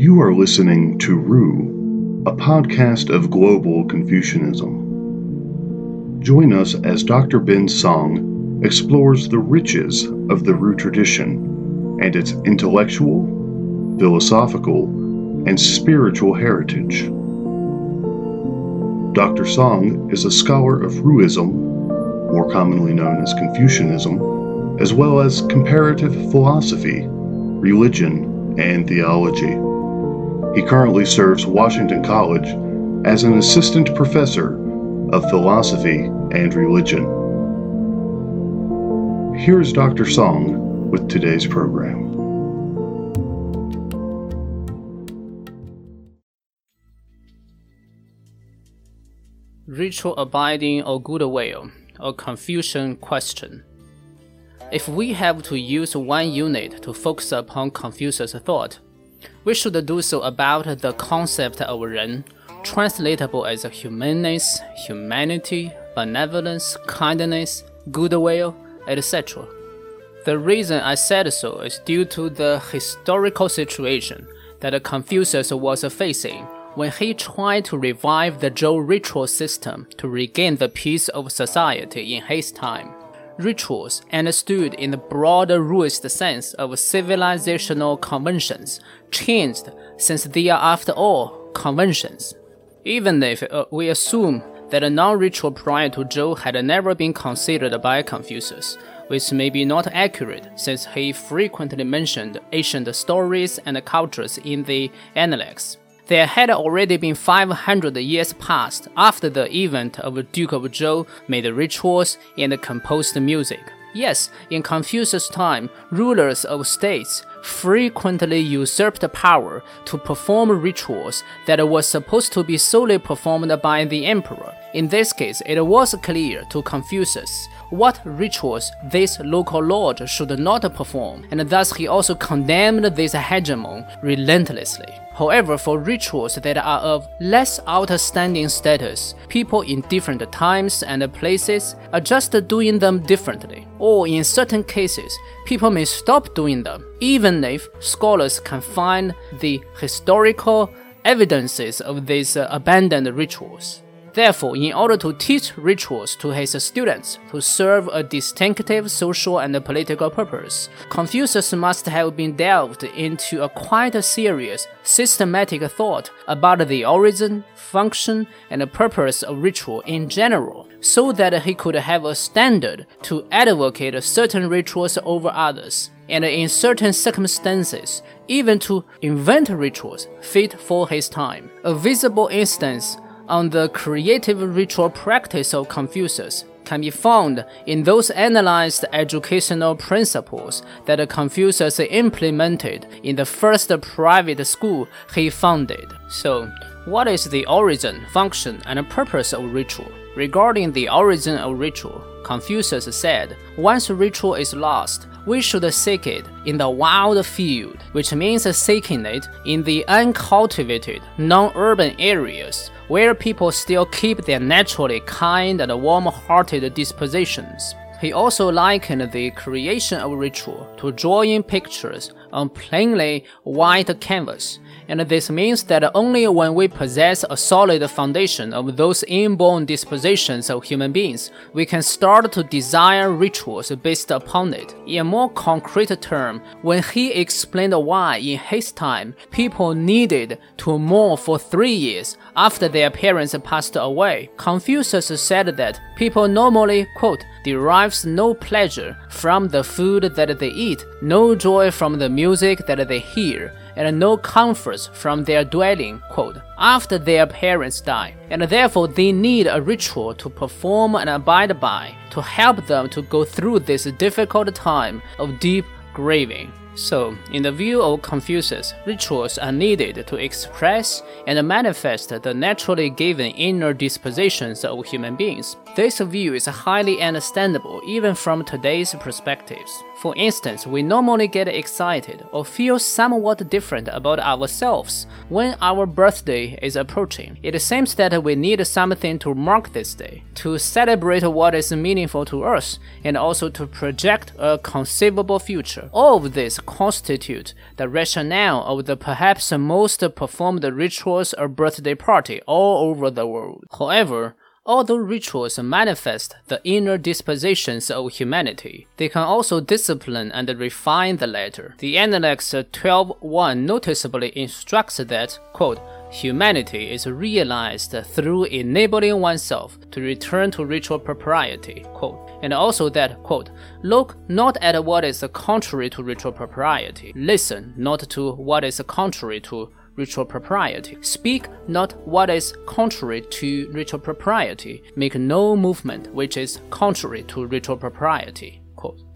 You are listening to Ru, a podcast of global Confucianism. Join us as Dr. Ben Song explores the riches of the Ru tradition and its intellectual, philosophical, and spiritual heritage. Dr. Song is a scholar of Ruism, more commonly known as Confucianism, as well as comparative philosophy, religion, and theology. He currently serves Washington College as an assistant professor of philosophy and religion. Here's Dr. Song with today's program. Ritual abiding or goodwill, a Confucian question. If we have to use one unit to focus upon Confucius' thought, we should do so about the concept of Ren, translatable as humaneness, humanity, benevolence, kindness, goodwill, etc. The reason I said so is due to the historical situation that Confucius was facing when he tried to revive the Zhou ritual system to regain the peace of society in his time rituals understood in the broader Ruist sense of civilizational conventions changed since they are, after all, conventions. Even if uh, we assume that a non-ritual prior to Zhou had never been considered by Confucius, which may be not accurate since he frequently mentioned ancient stories and cultures in the Analects. There had already been 500 years passed after the event of Duke of Zhou made rituals and composed music. Yes, in Confucius' time, rulers of states frequently usurped power to perform rituals that were supposed to be solely performed by the emperor. In this case, it was clear to Confucius what rituals this local lord should not perform, and thus he also condemned this hegemon relentlessly. However, for rituals that are of less outstanding status, people in different times and places are just doing them differently. Or in certain cases, people may stop doing them, even if scholars can find the historical evidences of these abandoned rituals. Therefore, in order to teach rituals to his students to serve a distinctive social and political purpose, Confucius must have been delved into a quite serious, systematic thought about the origin, function, and purpose of ritual in general, so that he could have a standard to advocate certain rituals over others and in certain circumstances, even to invent rituals fit for his time. A visible instance on the creative ritual practice of Confucius can be found in those analyzed educational principles that Confucius implemented in the first private school he founded. So, what is the origin, function, and purpose of ritual? Regarding the origin of ritual, Confucius said, once ritual is lost, we should seek it in the wild field, which means seeking it in the uncultivated, non urban areas where people still keep their naturally kind and warm hearted dispositions. He also likened the creation of ritual to drawing pictures on plainly white canvas and this means that only when we possess a solid foundation of those inborn dispositions of human beings, we can start to desire rituals based upon it. In a more concrete term, when he explained why in his time people needed to mourn for three years after their parents passed away, Confucius said that people normally, quote, derives no pleasure from the food that they eat, no joy from the music that they hear, and no comforts from their dwelling, quote, after their parents die, and therefore they need a ritual to perform and abide by to help them to go through this difficult time of deep grieving. So, in the view of Confucius, rituals are needed to express and manifest the naturally given inner dispositions of human beings. This view is highly understandable even from today's perspectives. For instance, we normally get excited or feel somewhat different about ourselves when our birthday is approaching. It seems that we need something to mark this day, to celebrate what is meaningful to us, and also to project a conceivable future. All of this constitute the rationale of the perhaps most performed rituals or birthday party all over the world. However, Although rituals manifest the inner dispositions of humanity, they can also discipline and refine the latter. The Analects 12.1 noticeably instructs that, quote, Humanity is realized through enabling oneself to return to ritual propriety, quote, and also that, quote, look not at what is contrary to ritual propriety, listen not to what is contrary to ritual propriety. Speak not what is contrary to ritual propriety. Make no movement which is contrary to ritual propriety.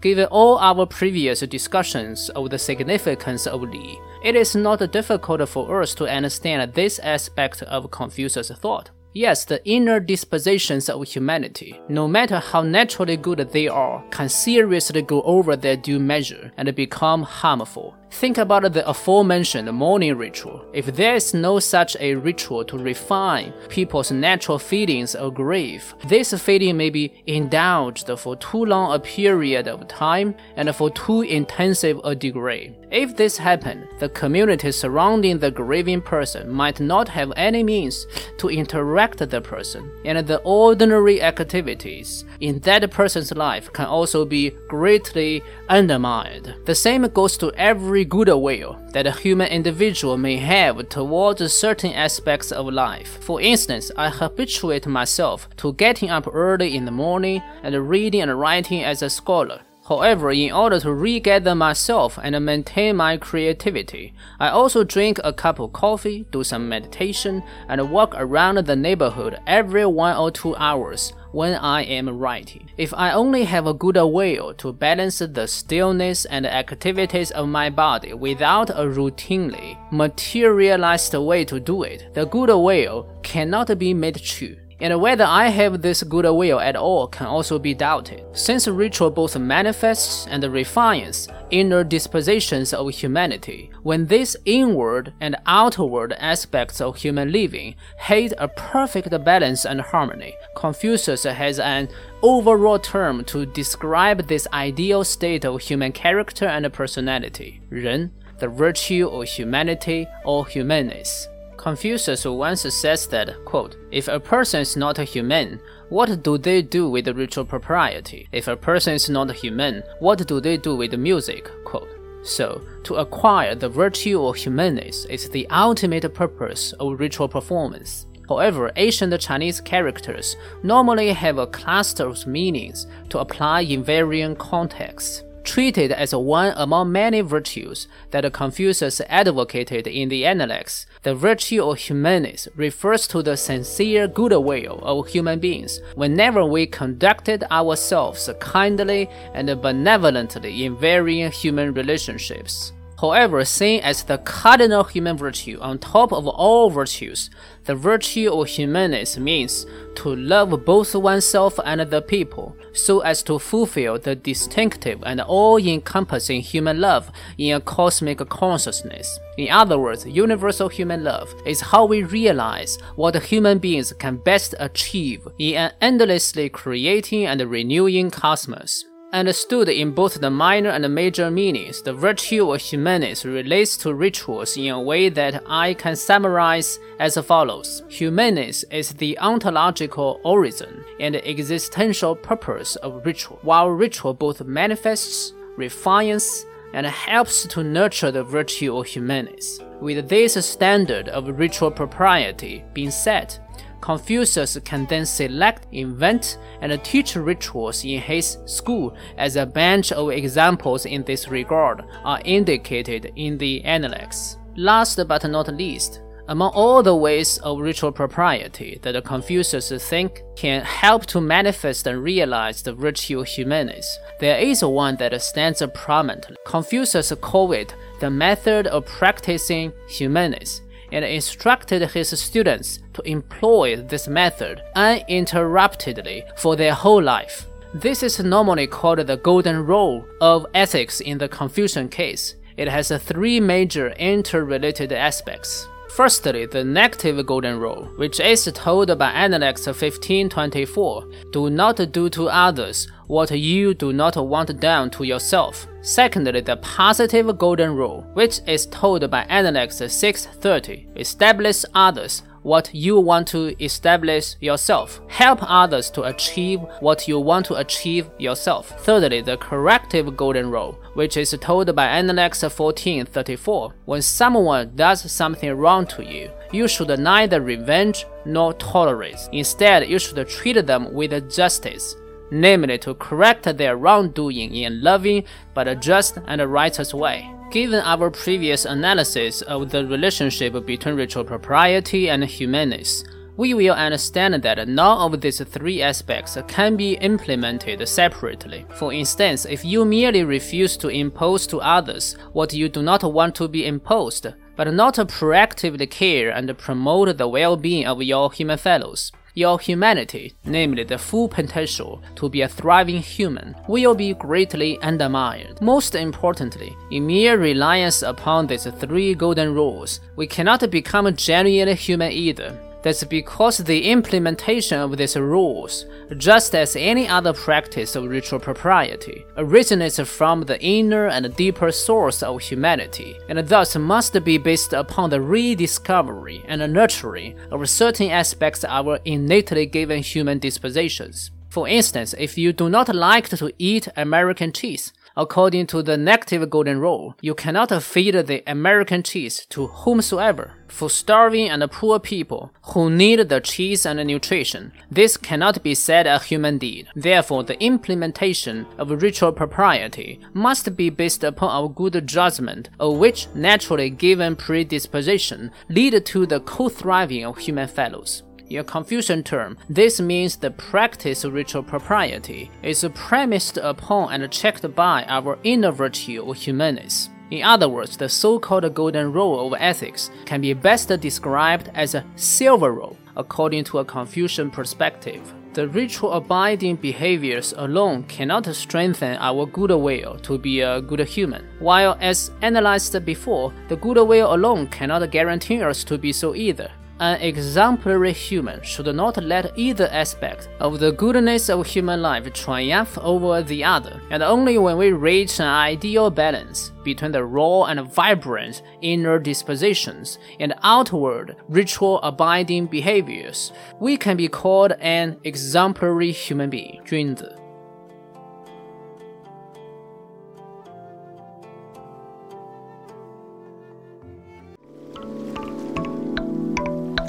Given all our previous discussions of the significance of Li, it is not difficult for us to understand this aspect of Confucius' thought. Yes, the inner dispositions of humanity, no matter how naturally good they are, can seriously go over their due measure and become harmful. Think about the aforementioned mourning ritual. If there is no such a ritual to refine people's natural feelings of grief, this feeling may be indulged for too long a period of time and for too intensive a degree. If this happened, the community surrounding the grieving person might not have any means to interact with the person, and the ordinary activities in that person's life can also be greatly undermined. The same goes to every goodwill that a human individual may have towards certain aspects of life. For instance, I habituate myself to getting up early in the morning and reading and writing as a scholar. However, in order to regather myself and maintain my creativity, I also drink a cup of coffee, do some meditation, and walk around the neighborhood every one or two hours when I am writing. If I only have a good will to balance the stillness and activities of my body without a routinely materialized way to do it, the good will cannot be made true and whether I have this good will at all can also be doubted, since ritual both manifests and refines inner dispositions of humanity. When these inward and outward aspects of human living hit a perfect balance and harmony, Confucius has an overall term to describe this ideal state of human character and personality, 人, the virtue of humanity or humanis. Confucius once says that, quote, if a person is not human, what do they do with ritual propriety? If a person is not human, what do they do with music? Quote. So, to acquire the virtue of humanis is the ultimate purpose of ritual performance. However, ancient Chinese characters normally have a cluster of meanings to apply in varying contexts treated as one among many virtues that Confucius advocated in the Analects. The virtue of humanis refers to the sincere goodwill of human beings whenever we conducted ourselves kindly and benevolently in varying human relationships. However, seen as the cardinal human virtue on top of all virtues, the virtue of humanis means to love both oneself and the people, so as to fulfill the distinctive and all-encompassing human love in a cosmic consciousness. In other words, universal human love is how we realize what human beings can best achieve in an endlessly creating and renewing cosmos. Understood in both the minor and major meanings, the virtue of humanis relates to rituals in a way that I can summarize as follows. Humanis is the ontological origin and existential purpose of ritual, while ritual both manifests, refines, and helps to nurture the virtue of humanis. With this standard of ritual propriety being set, Confucius can then select, invent, and teach rituals in his school as a bunch of examples in this regard are indicated in the Analects. Last but not least, among all the ways of ritual propriety that Confucius think can help to manifest and realize the virtue humanis, there is one that stands prominently. Confucius called it the method of practicing humanis and instructed his students to employ this method uninterruptedly for their whole life. This is normally called the golden rule of ethics in the Confucian case. It has three major interrelated aspects. Firstly, the negative golden rule, which is told by Analects 1524 do not do to others what you do not want done to yourself. Secondly, the positive golden rule, which is told by Analects 630 establish others what you want to establish yourself. Help others to achieve what you want to achieve yourself. Thirdly, the corrective golden rule, which is told by Analects 1434. When someone does something wrong to you, you should neither revenge nor tolerate. Instead, you should treat them with justice namely to correct their wrongdoing in a loving but a just and a righteous way. Given our previous analysis of the relationship between ritual propriety and humaneness, we will understand that none of these three aspects can be implemented separately. For instance, if you merely refuse to impose to others what you do not want to be imposed, but not proactively care and promote the well being of your human fellows, your humanity, namely the full potential to be a thriving human, will be greatly undermined. Most importantly, in mere reliance upon these three golden rules, we cannot become genuinely human either. That's because the implementation of these rules, just as any other practice of ritual propriety, originates from the inner and deeper source of humanity, and thus must be based upon the rediscovery and nurturing of certain aspects of our innately given human dispositions. For instance, if you do not like to eat American cheese, According to the negative golden rule, you cannot feed the American cheese to whomsoever. For starving and poor people who need the cheese and nutrition, this cannot be said a human deed. Therefore, the implementation of ritual propriety must be based upon our good judgment, of which naturally given predisposition lead to the co-thriving of human fellows. In a Confucian term, this means the practice of ritual propriety is premised upon and checked by our inner virtue or humaneness. In other words, the so-called golden rule of ethics can be best described as a silver rule, according to a Confucian perspective. The ritual abiding behaviors alone cannot strengthen our goodwill to be a good human, while as analyzed before, the goodwill alone cannot guarantee us to be so either. An exemplary human should not let either aspect of the goodness of human life triumph over the other, and only when we reach an ideal balance between the raw and vibrant inner dispositions and outward ritual abiding behaviors, we can be called an exemplary human being. 君子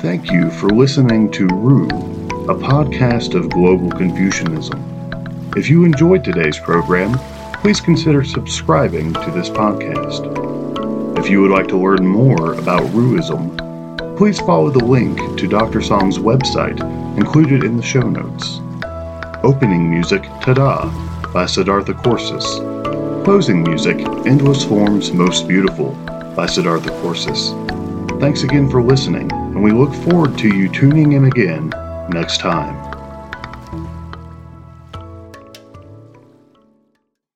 Thank you for listening to Ru, a podcast of global Confucianism. If you enjoyed today's program, please consider subscribing to this podcast. If you would like to learn more about Ruism, please follow the link to Dr. Song's website included in the show notes. Opening music Tada by Siddhartha Corsus. Closing music Endless Forms Most Beautiful by Siddhartha Corsus. Thanks again for listening, and we look forward to you tuning in again next time.